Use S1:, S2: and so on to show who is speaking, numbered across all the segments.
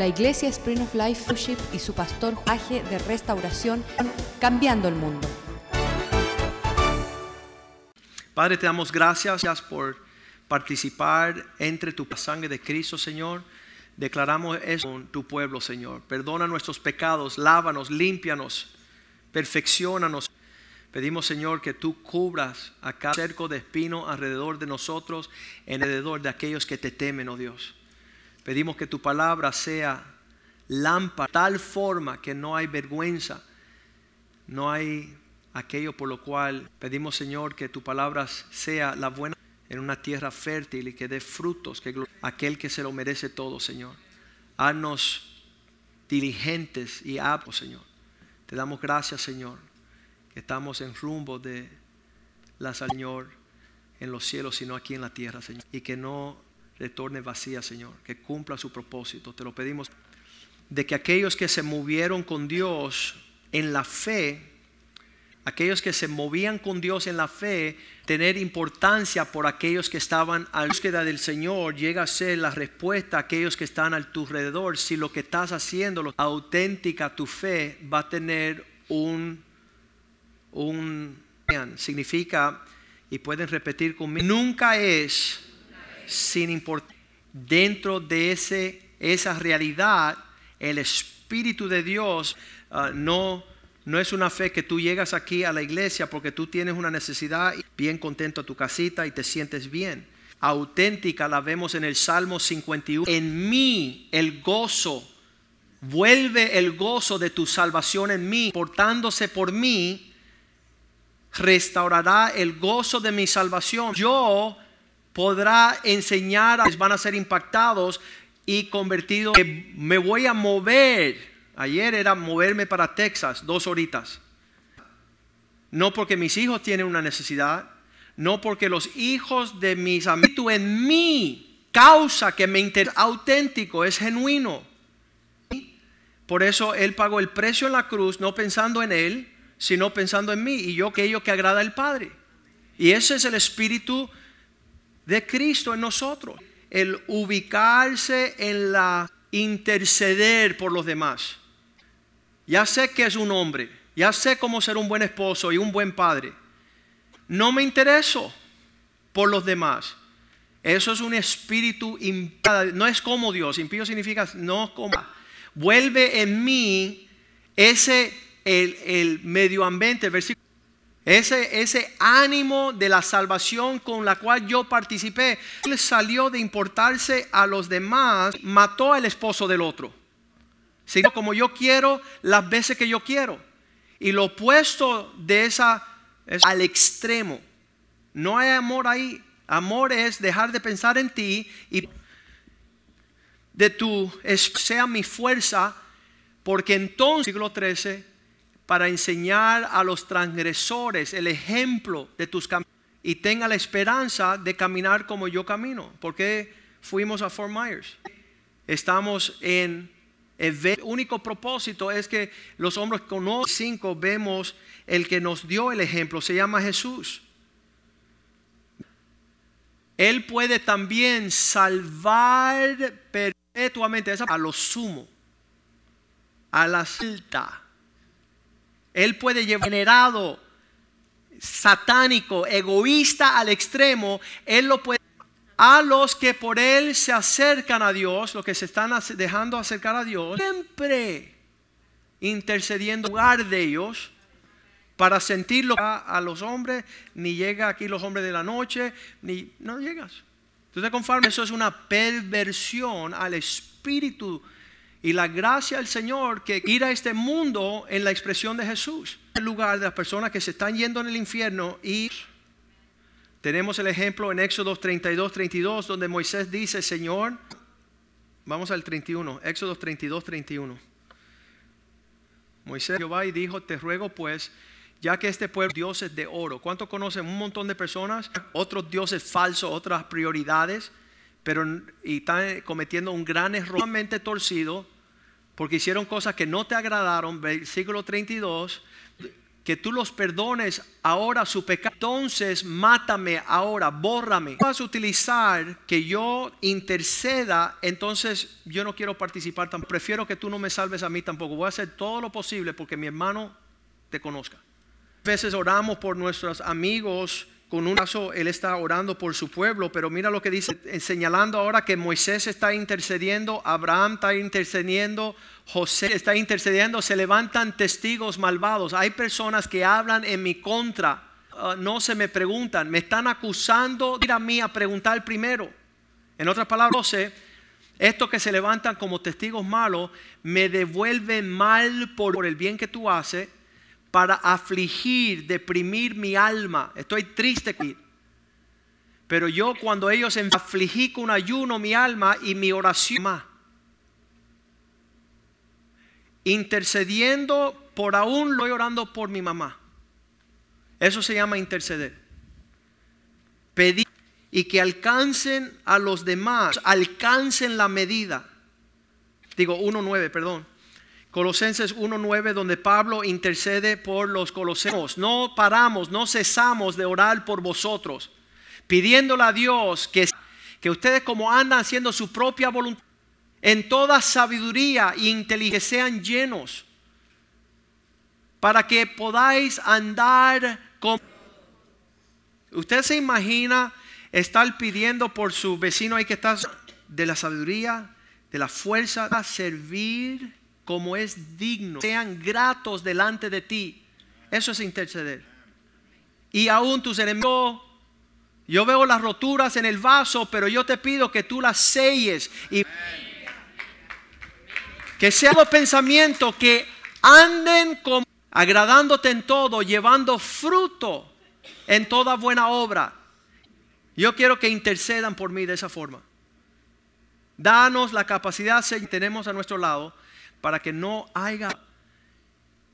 S1: La iglesia Spring of Life Fellowship y su pastor Aje de Restauración, cambiando el mundo.
S2: Padre, te damos gracias por participar entre tu sangre de Cristo, Señor. Declaramos eso con tu pueblo, Señor. Perdona nuestros pecados, lávanos, límpianos, perfeccionanos. Pedimos, Señor, que tú cubras acá cerco de espino alrededor de nosotros, alrededor de aquellos que te temen, oh Dios. Pedimos que tu palabra sea lámpara, tal forma que no hay vergüenza, no hay aquello por lo cual pedimos, Señor, que tu palabra sea la buena en una tierra fértil y que dé frutos, que aquel que se lo merece todo, Señor. Haznos diligentes y aptos, Señor. Te damos gracias, Señor, que estamos en rumbo de la Señor en los cielos, sino aquí en la tierra, Señor. Y que no retorne vacía, Señor, que cumpla su propósito. Te lo pedimos de que aquellos que se movieron con Dios en la fe, aquellos que se movían con Dios en la fe, tener importancia por aquellos que estaban a la búsqueda del Señor, llega a ser la respuesta a aquellos que están a tu alrededor. Si lo que estás haciendo, lo auténtica tu fe, va a tener un, un, significa, y pueden repetir conmigo, nunca es sin importar. Dentro de ese, esa realidad, el Espíritu de Dios uh, no, no es una fe que tú llegas aquí a la iglesia porque tú tienes una necesidad, bien contento a tu casita y te sientes bien. Auténtica la vemos en el Salmo 51. En mí el gozo, vuelve el gozo de tu salvación en mí, portándose por mí, restaurará el gozo de mi salvación. Yo podrá enseñar, van a ser impactados y convertidos. Me voy a mover. Ayer era moverme para Texas, dos horitas. No porque mis hijos tienen una necesidad, no porque los hijos de mis amigos en mí causa que me interesa auténtico, es genuino. Por eso Él pagó el precio en la cruz, no pensando en Él, sino pensando en mí y yo aquello que agrada al Padre. Y ese es el espíritu de Cristo en nosotros. El ubicarse en la interceder por los demás. Ya sé que es un hombre, ya sé cómo ser un buen esposo y un buen padre. No me intereso por los demás. Eso es un espíritu impío. No es como Dios. Impío significa no como. Vuelve en mí ese el, el medio ambiente, versículo ese, ese ánimo de la salvación con la cual yo participé, él salió de importarse a los demás, mató al esposo del otro. Sino como yo quiero, las veces que yo quiero. Y lo opuesto de esa es al extremo. No hay amor ahí. Amor es dejar de pensar en ti y de tu sea mi fuerza, porque entonces, siglo 13, para enseñar a los transgresores el ejemplo de tus caminos y tenga la esperanza de caminar como yo camino. porque fuimos a Fort Myers? Estamos en el único propósito es que los hombres con cinco vemos el que nos dio el ejemplo, se llama Jesús. Él puede también salvar perpetuamente a lo sumo, a la alta él puede llevar generado, satánico, egoísta al extremo. Él lo puede. A los que por Él se acercan a Dios, los que se están dejando acercar a Dios, siempre intercediendo en lugar de ellos para sentirlo a los hombres, ni llega aquí los hombres de la noche, ni no llegas. ¿Tú te conformas? Eso es una perversión al espíritu y la gracia del Señor que ir a este mundo en la expresión de Jesús. En lugar de las personas que se están yendo en el infierno y tenemos el ejemplo en Éxodo 32, 32, donde Moisés dice, Señor, vamos al 31, Éxodo 32, 31. Moisés Jehová y dijo, te ruego pues, ya que este pueblo dioses de oro, ¿cuánto conocen? Un montón de personas, otros dioses falsos, otras prioridades pero y están cometiendo un gran error torcido porque hicieron cosas que no te agradaron, versículo 32, que tú los perdones ahora su pecado. Entonces, mátame ahora, bórrame. Vas a utilizar que yo interceda, entonces yo no quiero participar tampoco. Prefiero que tú no me salves a mí tampoco. Voy a hacer todo lo posible porque mi hermano te conozca. A veces oramos por nuestros amigos con un caso, él está orando por su pueblo, pero mira lo que dice, señalando ahora que Moisés está intercediendo, Abraham está intercediendo, José está intercediendo, se levantan testigos malvados. Hay personas que hablan en mi contra, ah, no se me preguntan, me están acusando, ir a mí a preguntar primero. En otras palabras, sé, estos que se levantan como testigos malos me devuelven mal por el bien que tú haces para afligir, deprimir mi alma. Estoy triste. Pero yo cuando ellos afligí con ayuno mi alma y mi oración, intercediendo por aún lo orando por mi mamá. Eso se llama interceder. Pedir y que alcancen a los demás, alcancen la medida. Digo 1.9, perdón. Colosenses 1.9, donde Pablo intercede por los coloseos. No paramos, no cesamos de orar por vosotros, pidiéndole a Dios que, que ustedes como andan haciendo su propia voluntad, en toda sabiduría e inteligencia sean llenos, para que podáis andar con... Usted se imagina estar pidiendo por su vecino ahí que está de la sabiduría, de la fuerza, a servir como es digno, sean gratos delante de ti. Eso es interceder. Y aún tus enemigos, yo veo las roturas en el vaso, pero yo te pido que tú las selles y que sean los pensamientos que anden como agradándote en todo, llevando fruto en toda buena obra. Yo quiero que intercedan por mí de esa forma. Danos la capacidad que tenemos a nuestro lado para que no haya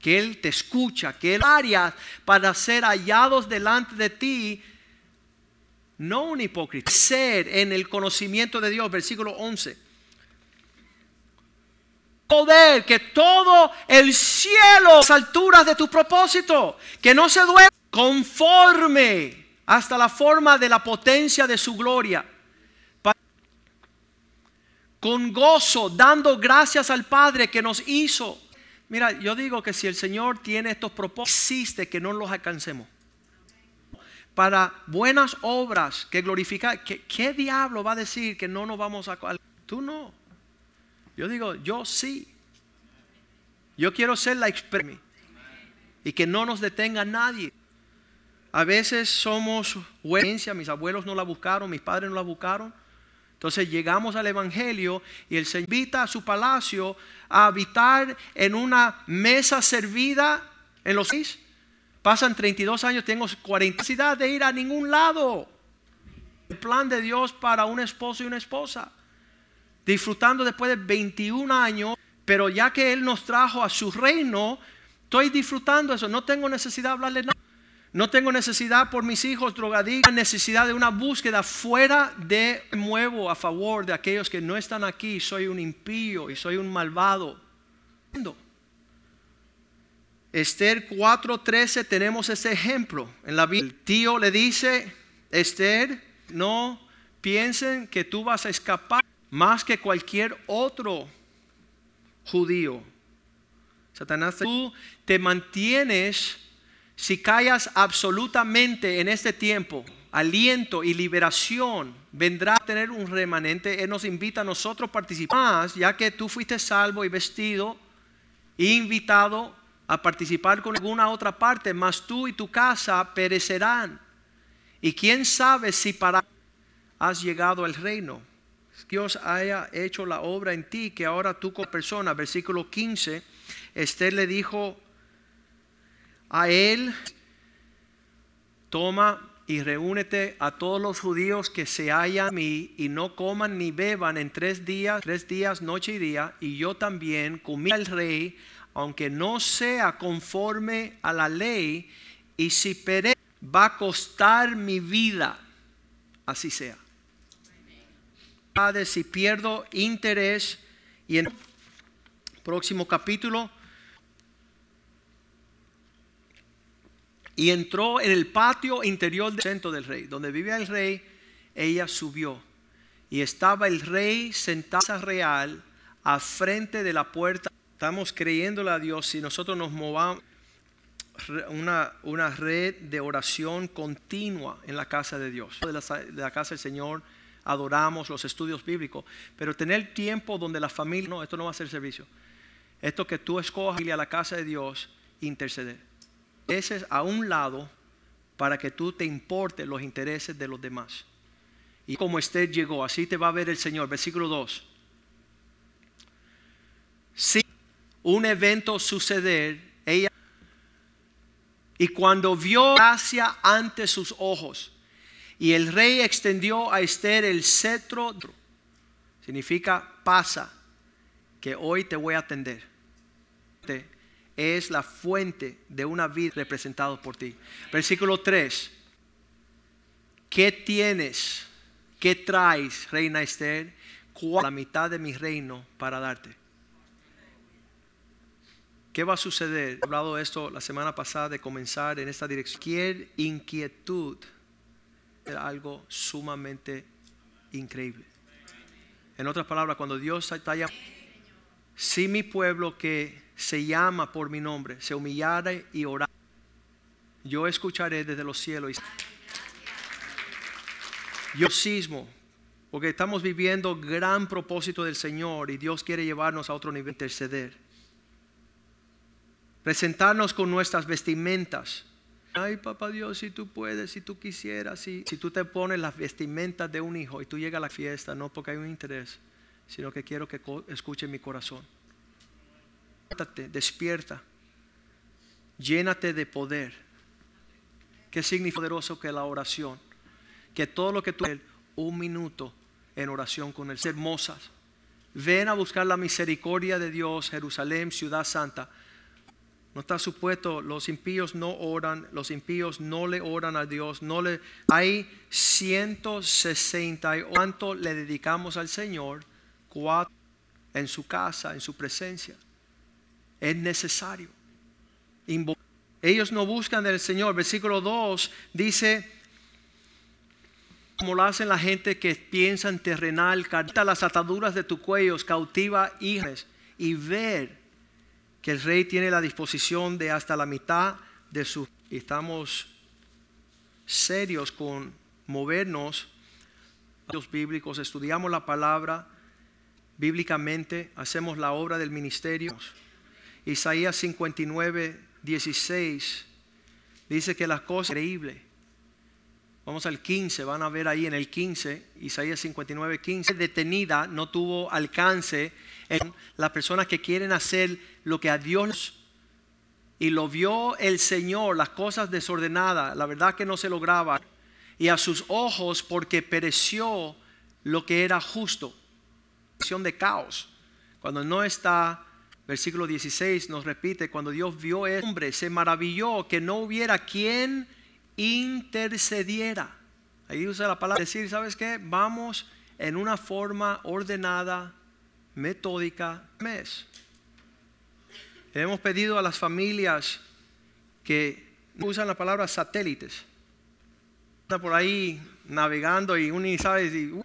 S2: que Él te escucha, que Él áreas para ser hallados delante de ti, no un hipócrita, ser en el conocimiento de Dios, versículo 11. Poder que todo el cielo, las alturas de tu propósito, que no se duerme conforme hasta la forma de la potencia de su gloria con gozo, dando gracias al Padre que nos hizo. Mira, yo digo que si el Señor tiene estos propósitos, existe que no los alcancemos. Para buenas obras que glorificar, ¿qué, diablo va a decir que no nos vamos a... Tú no. Yo digo, yo sí. Yo quiero ser la experiencia y que no nos detenga nadie. A veces somos mis abuelos no la buscaron, mis padres no la buscaron. Entonces llegamos al Evangelio y Él se invita a su palacio a habitar en una mesa servida en los seis. Pasan 32 años, tengo 40 necesidad de ir a ningún lado. El plan de Dios para un esposo y una esposa. Disfrutando después de 21 años, pero ya que Él nos trajo a su reino, estoy disfrutando eso. No tengo necesidad de hablarle nada. No tengo necesidad por mis hijos drogadictos, necesidad de una búsqueda fuera de muevo a favor de aquellos que no están aquí. Soy un impío y soy un malvado. Esther 4:13 tenemos ese ejemplo en la Biblia. El tío le dice, Esther, no piensen que tú vas a escapar más que cualquier otro judío. Satanás, tú te mantienes si callas absolutamente en este tiempo, aliento y liberación vendrá a tener un remanente. Él nos invita a nosotros a participar, ya que tú fuiste salvo y vestido invitado a participar con alguna otra parte, mas tú y tu casa perecerán. Y quién sabe si para has llegado al reino. Dios haya hecho la obra en ti que ahora tú como persona, versículo 15, Esther le dijo a él, toma y reúnete a todos los judíos que se hallan mí y no coman ni beban en tres días, tres días, noche y día, y yo también comí al rey, aunque no sea conforme a la ley, y si pere va a costar mi vida, así sea. Si pierdo interés y en el próximo capítulo y entró en el patio interior del centro del rey, donde vivía el rey, ella subió y estaba el rey sentado real a frente de la puerta. Estamos creyéndole a Dios si nosotros nos movamos una, una red de oración continua en la casa de Dios, de la, casa del Señor adoramos los estudios bíblicos, pero tener tiempo donde la familia, no, esto no va a ser servicio. Esto que tú escojas ir a la casa de Dios, interceder. Ese es a un lado para que tú te importes los intereses de los demás. Y como usted llegó, así te va a ver el Señor. Versículo 2. Si un evento suceder, ella y cuando vio gracia ante sus ojos, y el rey extendió a Esther el cetro, significa pasa, que hoy te voy a atender. Es la fuente de una vida representada por ti. Versículo 3. ¿Qué tienes? ¿Qué traes, reina Esther? La mitad de mi reino para darte. ¿Qué va a suceder? He hablado esto la semana pasada de comenzar en esta dirección. Cualquier inquietud algo sumamente increíble. En otras palabras, cuando Dios está llamando, si mi pueblo que se llama por mi nombre se humillara y orara, yo escucharé desde los cielos. Yo sismo, porque estamos viviendo gran propósito del Señor y Dios quiere llevarnos a otro nivel, interceder. Presentarnos con nuestras vestimentas Ay, papá Dios, si tú puedes, si tú quisieras, si, si tú te pones las vestimentas de un hijo y tú llegas a la fiesta, no porque hay un interés, sino que quiero que escuche mi corazón. Despierta, llénate de poder. ¿Qué significa poderoso que la oración? Que todo lo que tú un minuto en oración con él, hermosas. Ven a buscar la misericordia de Dios, Jerusalén, ciudad santa no está supuesto, los impíos no oran, los impíos no le oran a Dios, no le hay 160 cuánto le dedicamos al Señor, cuatro en su casa, en su presencia. Es necesario. Ellos no buscan del Señor. Versículo 2 dice como lo hacen la gente que piensa en terrenal, carta las ataduras de tu cuello, cautiva hijos y ver que el rey tiene la disposición de hasta la mitad de su... Estamos serios con movernos los bíblicos, estudiamos la palabra bíblicamente, hacemos la obra del ministerio. Isaías 59, 16 dice que las cosas increíbles. Vamos al 15, van a ver ahí en el 15, Isaías 59, 15, detenida, no tuvo alcance las personas que quieren hacer lo que a Dios y lo vio el Señor, las cosas desordenadas, la verdad que no se lograba, y a sus ojos porque pereció lo que era justo, de caos. Cuando no está, versículo 16 nos repite, cuando Dios vio a hombre, se maravilló que no hubiera quien intercediera. Ahí usa la palabra decir, ¿sabes qué? Vamos en una forma ordenada, metódica mes. Hemos pedido a las familias que usan la palabra satélites. Está por ahí navegando y uno sabe uh,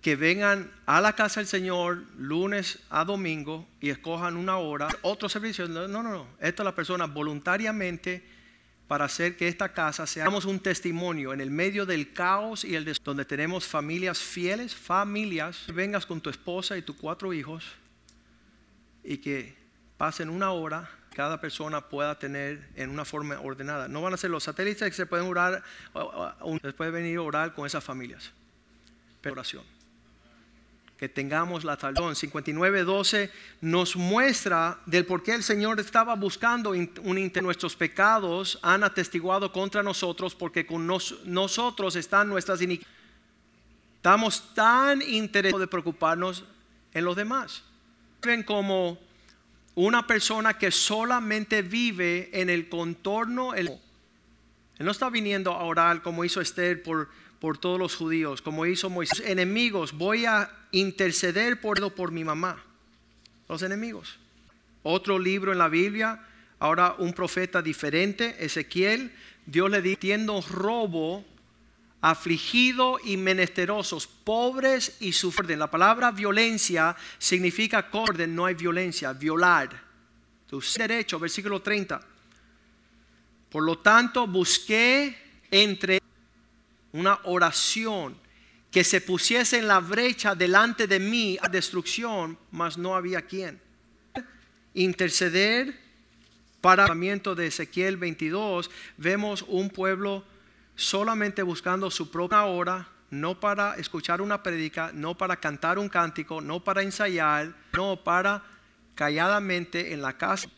S2: que vengan a la casa del Señor lunes a domingo y escojan una hora, otro servicio. No, no, no. Esto es la persona voluntariamente para hacer que esta casa seamos un testimonio en el medio del caos y el des donde tenemos familias fieles, familias. Vengas con tu esposa y tus cuatro hijos y que pasen una hora cada persona pueda tener en una forma ordenada. No van a ser los satélites que se pueden orar, puede venir a orar con esas familias. Pero oración que tengamos la talón. 59.12 nos muestra del por qué el Señor estaba buscando un nuestros pecados han atestiguado contra nosotros porque con nosotros están nuestras iniquidades. Estamos tan interesados de preocuparnos en los demás. Ven como una persona que solamente vive en el contorno. Él no está viniendo a orar como hizo Esther por por todos los judíos, como hizo Moisés. Enemigos, voy a interceder por, por mi mamá. Los enemigos. Otro libro en la Biblia, Ahora un profeta diferente, Ezequiel, Dios le dijo, robo, afligido y menesterosos, pobres y sufridos. La palabra violencia significa orden, no hay violencia, violar. Tu derecho, versículo 30. Por lo tanto, busqué entre una oración que se pusiese en la brecha delante de mí a destrucción, mas no había quien. Interceder para el de Ezequiel 22, vemos un pueblo solamente buscando su propia hora, no para escuchar una predica, no para cantar un cántico, no para ensayar, no para calladamente en la casa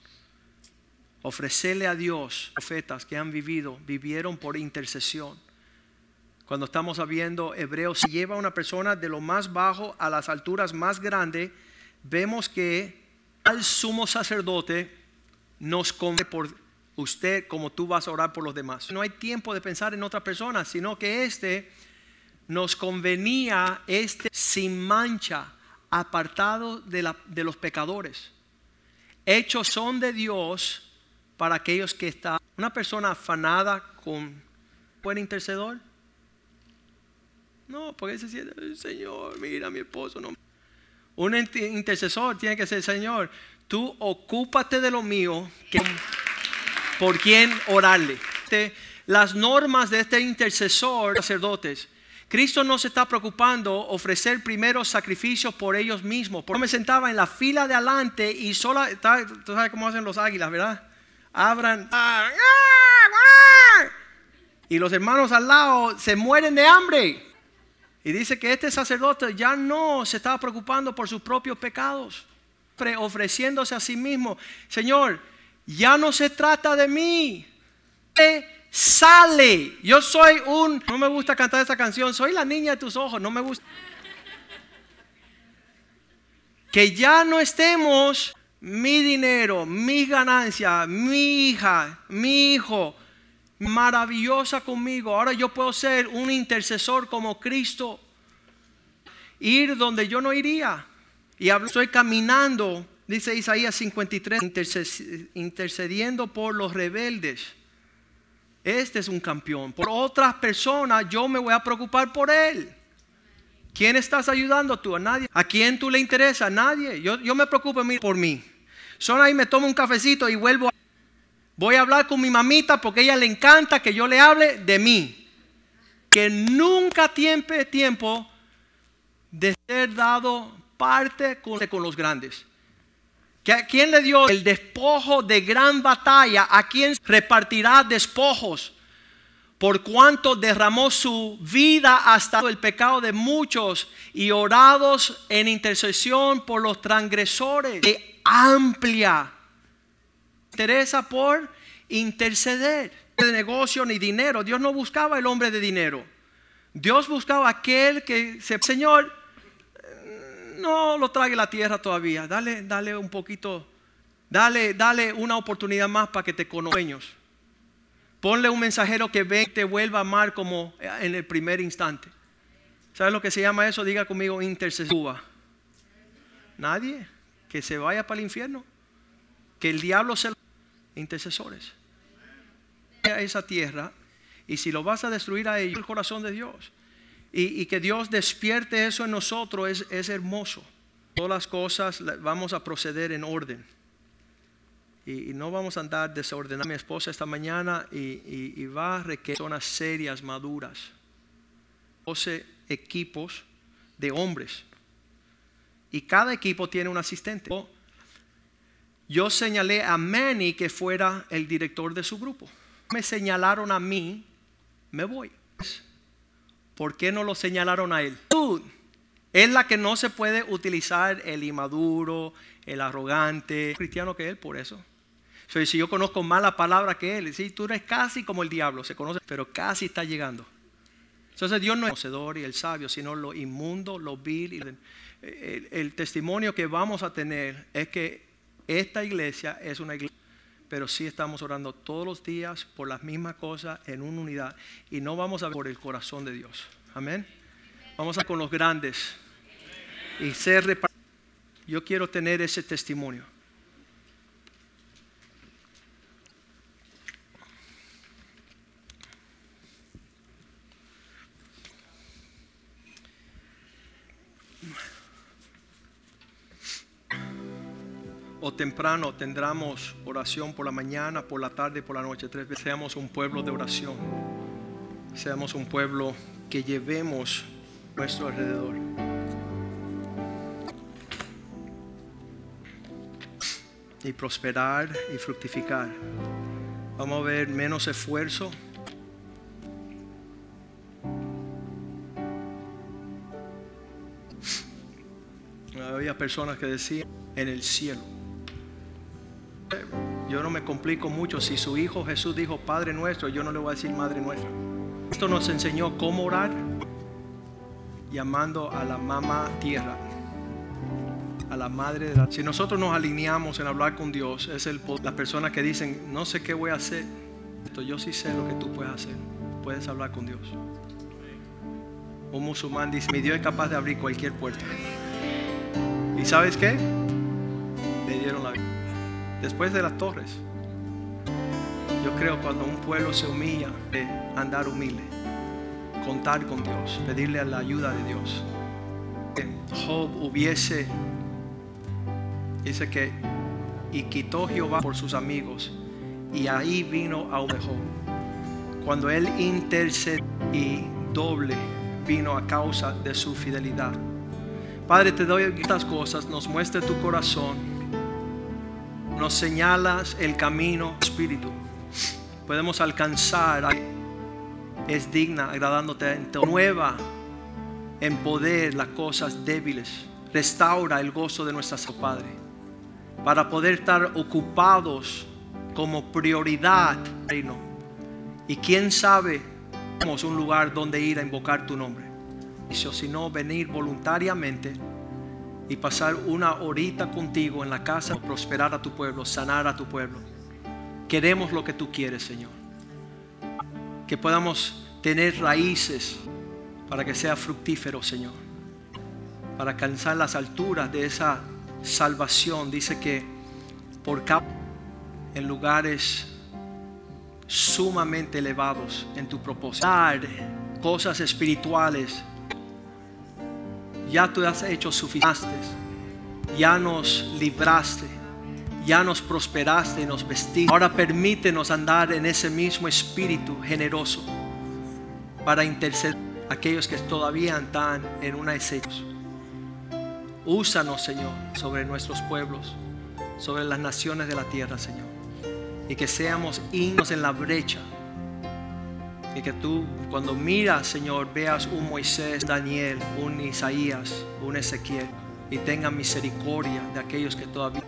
S2: ofrecerle a Dios profetas que han vivido, vivieron por intercesión. Cuando estamos viendo Hebreos, si lleva a una persona de lo más bajo a las alturas más grandes, vemos que al sumo sacerdote nos come por usted como tú vas a orar por los demás. No hay tiempo de pensar en otra persona, sino que este nos convenía, este sin mancha, apartado de, de los pecadores. Hechos son de Dios para aquellos que están. Una persona afanada con buen intercedor. No, porque se siente, Señor, mira mi esposo. No. Un intercesor tiene que ser, Señor, tú ocúpate de lo mío, por quien orarle. Las normas de este intercesor, sacerdotes, Cristo no se está preocupando ofrecer primeros sacrificios por ellos mismos. Yo me sentaba en la fila de adelante y solo, tú sabes cómo hacen los águilas, ¿verdad? abran. Y los hermanos al lado se mueren de hambre. Y dice que este sacerdote ya no se estaba preocupando por sus propios pecados, ofreciéndose a sí mismo. Señor, ya no se trata de mí. Sale. Yo soy un... No me gusta cantar esta canción. Soy la niña de tus ojos. No me gusta. Que ya no estemos mi dinero, mi ganancia, mi hija, mi hijo, maravillosa conmigo. Ahora yo puedo ser un intercesor como Cristo. Ir donde yo no iría. Y estoy caminando, dice Isaías 53, intercediendo por los rebeldes. Este es un campeón. Por otras personas yo me voy a preocupar por él. ¿Quién estás ayudando tú? A nadie. ¿A quién tú le interesa? A nadie. Yo, yo me preocupo por mí. Son ahí me tomo un cafecito y vuelvo. Voy a hablar con mi mamita porque ella le encanta que yo le hable de mí. Que nunca tiempo tiempo de ser dado parte con, con los grandes. ¿Que ¿A quién le dio el despojo de gran batalla? ¿A quién repartirá despojos? por cuanto derramó su vida hasta el pecado de muchos y orados en intercesión por los transgresores. De amplia interesa por interceder. De negocio ni dinero. Dios no buscaba el hombre de dinero. Dios buscaba aquel que se, Señor, no lo trague la tierra todavía. Dale, dale un poquito, dale, dale una oportunidad más para que te conozca. Ponle un mensajero que ve y te vuelva a amar como en el primer instante. ¿Sabes lo que se llama eso? Diga conmigo intercesúa. Nadie que se vaya para el infierno. Que el diablo se intercesores. A esa tierra y si lo vas a destruir a ellos, el corazón de Dios. Y, que Dios despierte eso en nosotros es, es hermoso. Todas las cosas vamos a proceder en orden y, no vamos a andar desordenando. Mi esposa esta mañana y, va a requerir zonas serias, maduras. 12 equipos de hombres. Y cada equipo tiene un asistente. Yo señalé a Manny que fuera el director de su grupo. Me señalaron a mí, me voy. ¿Por qué no lo señalaron a él? Es la que no se puede utilizar el inmaduro, el arrogante, cristiano que él, por eso si yo conozco más la palabra que él, si tú eres casi como el diablo, se conoce, pero casi está llegando. Entonces Dios no es el conocedor y el sabio, sino lo inmundo, lo vil. El, el, testimonio que vamos a tener es que esta iglesia es una iglesia, pero sí estamos orando todos los días por las mismas cosas en una unidad y no vamos a ver por el corazón de Dios. Amén. Vamos a con los grandes y ser Yo quiero tener ese testimonio. Temprano tendremos oración por la mañana, por la tarde, por la noche. Tres veces seamos un pueblo de oración. Seamos un pueblo que llevemos nuestro alrededor. Y prosperar y fructificar. Vamos a ver menos esfuerzo. Había personas que decían en el cielo. Yo no me complico mucho. Si su hijo Jesús dijo Padre nuestro, yo no le voy a decir Madre nuestra. Esto nos enseñó cómo orar llamando a la mamá tierra, a la madre de la... Si nosotros nos alineamos en hablar con Dios, es el, las personas que dicen, no sé qué voy a hacer, Esto, yo sí sé lo que tú puedes hacer, puedes hablar con Dios. Un musulmán dice, mi Dios es capaz de abrir cualquier puerta. ¿Y sabes qué? Le dieron la vida. Después de las torres, yo creo cuando un pueblo se humilla, de andar humilde, contar con Dios, pedirle la ayuda de Dios. Job hubiese, dice que, y quitó Jehová por sus amigos, y ahí vino a Job. Cuando él intercedió y doble vino a causa de su fidelidad. Padre, te doy estas cosas, nos muestre tu corazón, nos señalas el camino, Espíritu. Podemos alcanzar, es digna, agradándote, nueva en poder las cosas débiles. Restaura el gozo de nuestra Padre, para poder estar ocupados como prioridad, reino. Y quién sabe, tenemos un lugar donde ir a invocar tu nombre sino venir voluntariamente y pasar una horita contigo en la casa, prosperar a tu pueblo, sanar a tu pueblo. Queremos lo que tú quieres, Señor. Que podamos tener raíces para que sea fructífero, Señor. Para alcanzar las alturas de esa salvación. Dice que por cada en lugares sumamente elevados en tu propósito. Cosas espirituales ya tú has hecho suficiente, ya nos libraste, ya nos prosperaste y nos vestiste. Ahora permítenos andar en ese mismo espíritu generoso para interceder a aquellos que todavía están en una esencia. Úsanos, Señor, sobre nuestros pueblos, sobre las naciones de la tierra, Señor. Y que seamos himnos en la brecha y que tú cuando miras, Señor, veas un Moisés, Daniel, un Isaías, un Ezequiel y tenga misericordia de aquellos que todavía